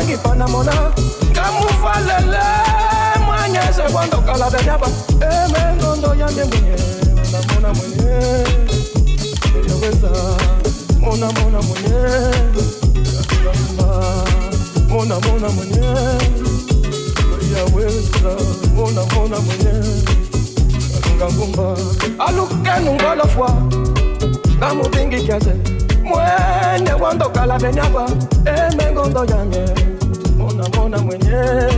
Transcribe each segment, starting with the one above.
rangi panamona kamufalele mwanyese kwandokala benyaba emengondo yande mwenye namona mwenye. Eyoweza mona mona mwenye. Yaamba mona mona mwenye. Yaweza mona mona mwenye. Ngangumba alukenungolofwa ngamubingikiase mwene wandokala benyaba emengondo yanye mona mwenyewe,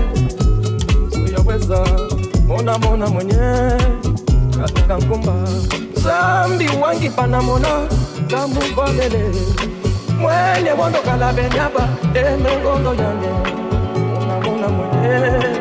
siyaweza mona mona mwenyewe katika ngumba zambi wangi pana mona zamuvavele mwenye bondo kala benyaba emengondo yane. Mona mona mwenyewe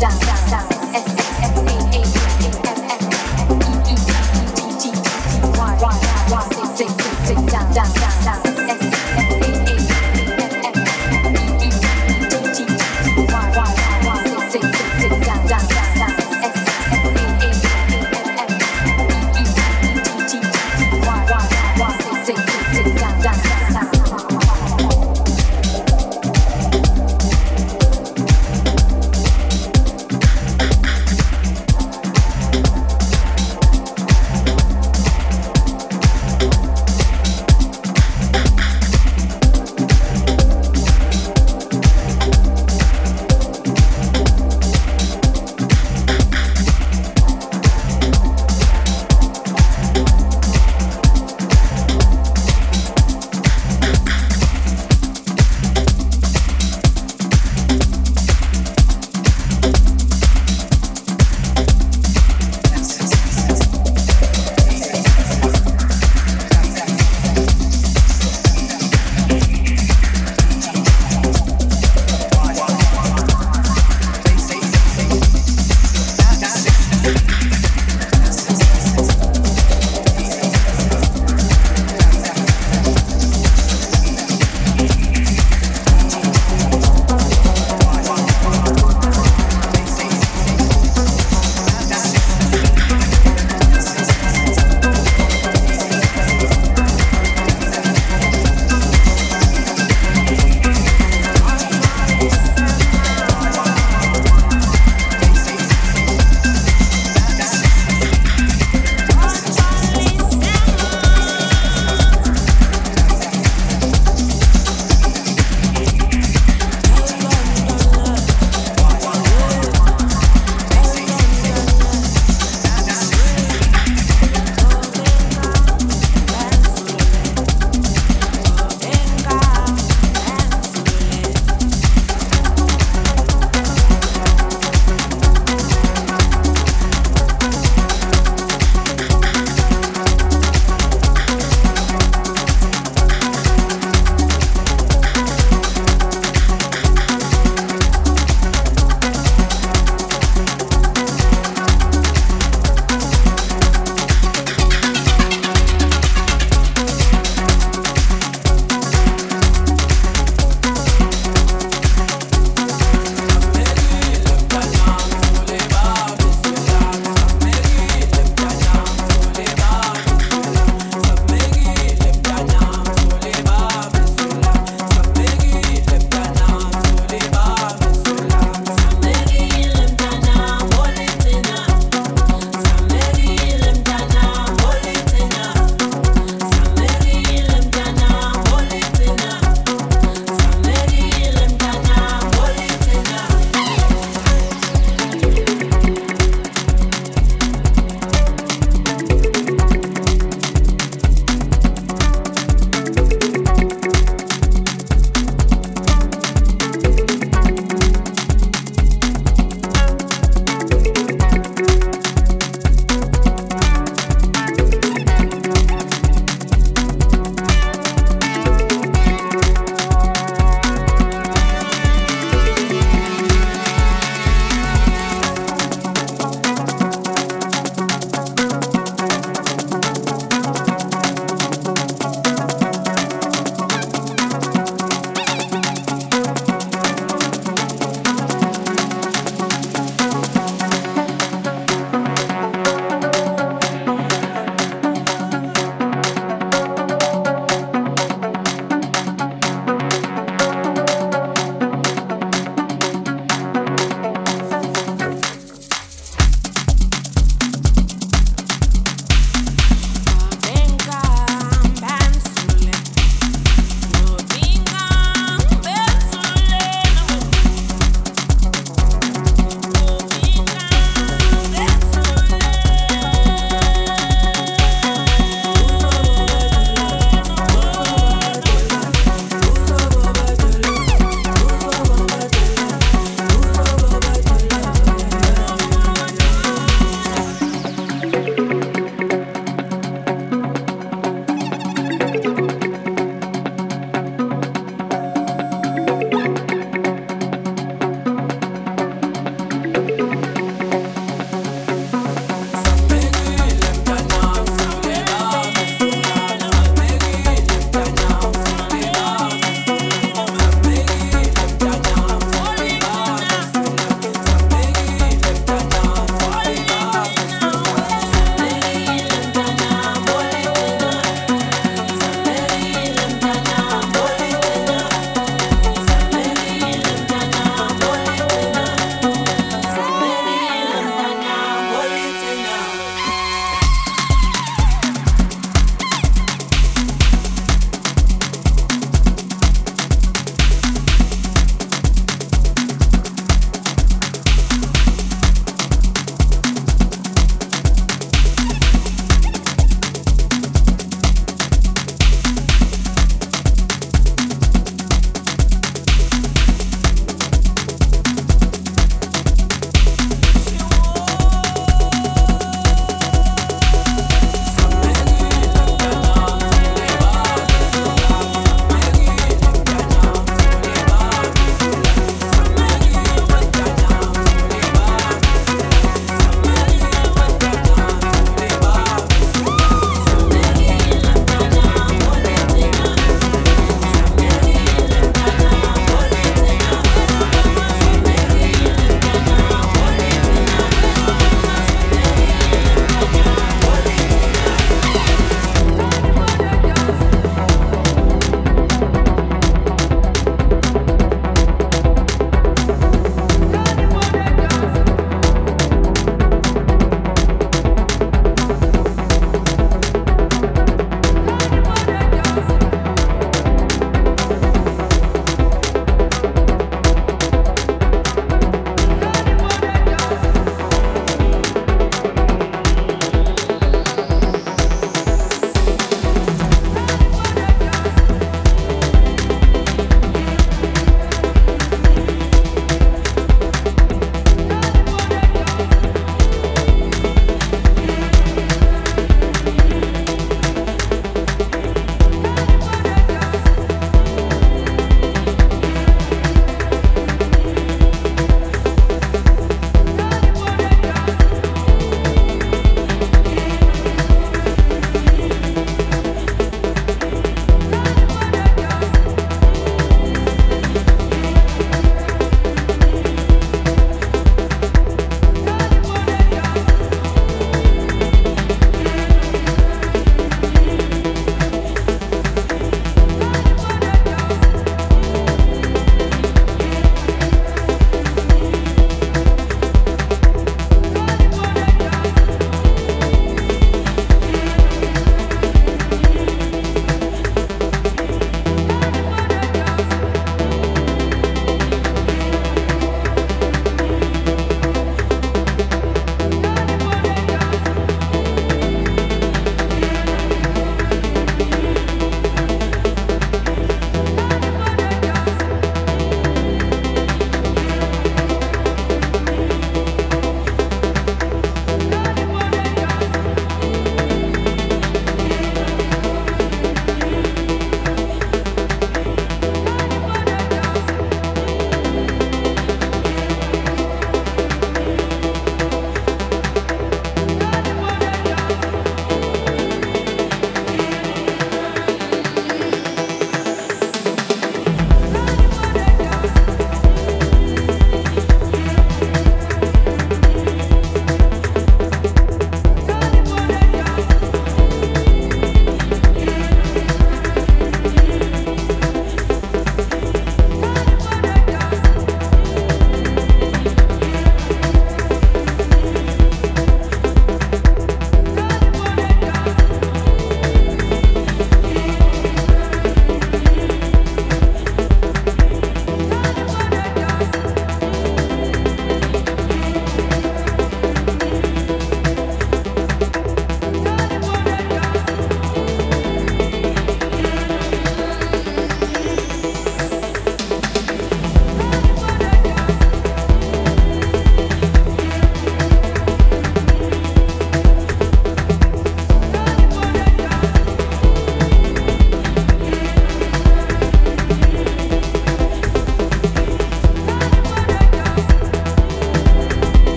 down, down, down.